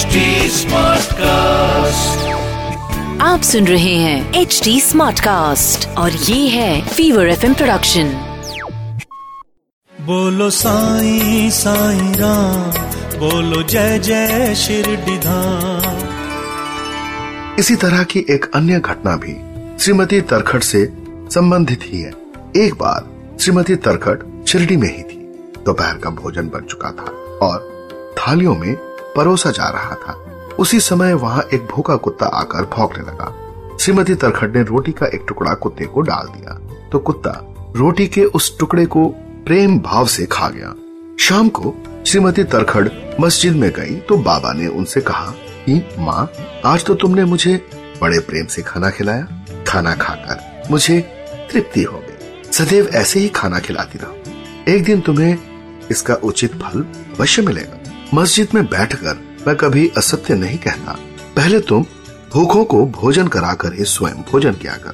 HD Smartcast. आप सुन रहे हैं एच डी स्मार्ट कास्ट और ये है फीवर एफ़ प्रोडक्शन बोलो साईं साईं राम बोलो जय जय शिरडीधाम इसी तरह की एक अन्य घटना भी श्रीमती तरखट से संबंधित ही है। एक बार श्रीमती तरखट शिरडी में ही थी। दोपहर का भोजन बन चुका था और थालियों में परोसा जा रहा था। उसी समय वहाँ एक भूखा कुत्ता आकर भौंकने लगा। श्रीमती तरखट ने रोटी का एक टुकड़ा कुत्ते को डाल दिया। तो कुत्ता रोटी के उस टुकड़े को प्रेम भाव से खा गया। शाम को श्रीमती तरखड़ मस्जिद में गई तो बाबा ने उनसे कहा कि, माँ, आज तो तुमने मुझे बड़े प्रेम से खाना खिलाया। खाना खाकर मुझे तृप्ति हो गई। सदैव ऐसे ही खाना खिलाती रहो। एक दिन तुम्हें इसका उचित फल अवश्य मिलेगा। मस्जिद में बैठकर मैं कभी असत्य नहीं कहता। पहले तुम भूखों को भोजन कराकर ही स्वयं भोजन किया कर।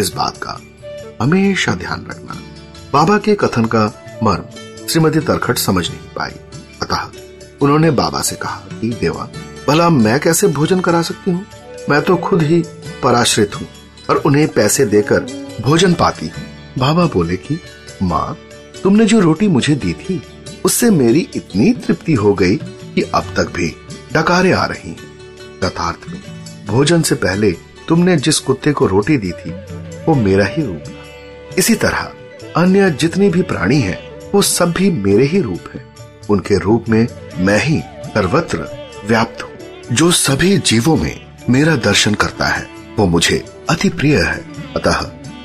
इस बात का हमेशा ध्यान रखना। बाबा के कथन का मर्म श्रीमती तरखट समझ नहीं पाई। अतः उन्होंने बाबा से कहा कि, देवा, भला मैं कैसे भोजन करा सकती हूँ? मैं तो खुद ही पराश्रित हूँ और उन्हें पैसे देकर भोजन पाती हूँ। बाबा बोले कि, माँ, तुमने जो रोटी मुझे दी थी उससे मेरी इतनी तृप्ति हो गई कि अब तक भी डकारे आ रही तथार्थ में भोजन से पहले तुमने जिस कुत्ते को रोटी दी थी, वो मेरा ही रूप था। इसी तरह, अन्य जितनी भी प्राणी हैं, वो सब भी मेरे ही रूप हैं। उनके रूप में मैं ही सर्वत्र व्याप्त हूँ। जो सभी जीवों में मेरा दर्शन करता है, वो मुझे अति प्रिय है। अतः,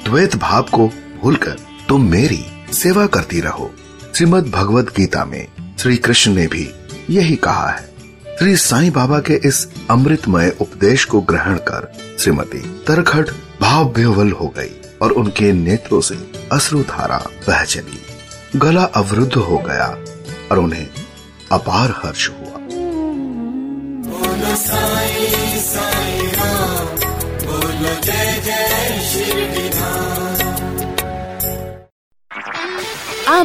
द्वैत भाव को भूलकर तुम मेरी सेवा करती रहो। श्रीमद भगवत गीता में श्री कृष्ण ने भी यही कहा है। श्री साईं बाबा के इस अमृतमय उपदेश को ग्रहण कर श्रीमती तरखट भाव विह्वल हो गई और उनके नेत्रों से अश्रु धारा बह चली गला अवरुद्ध हो गया और उन्हें अपार हर्ष हुआ।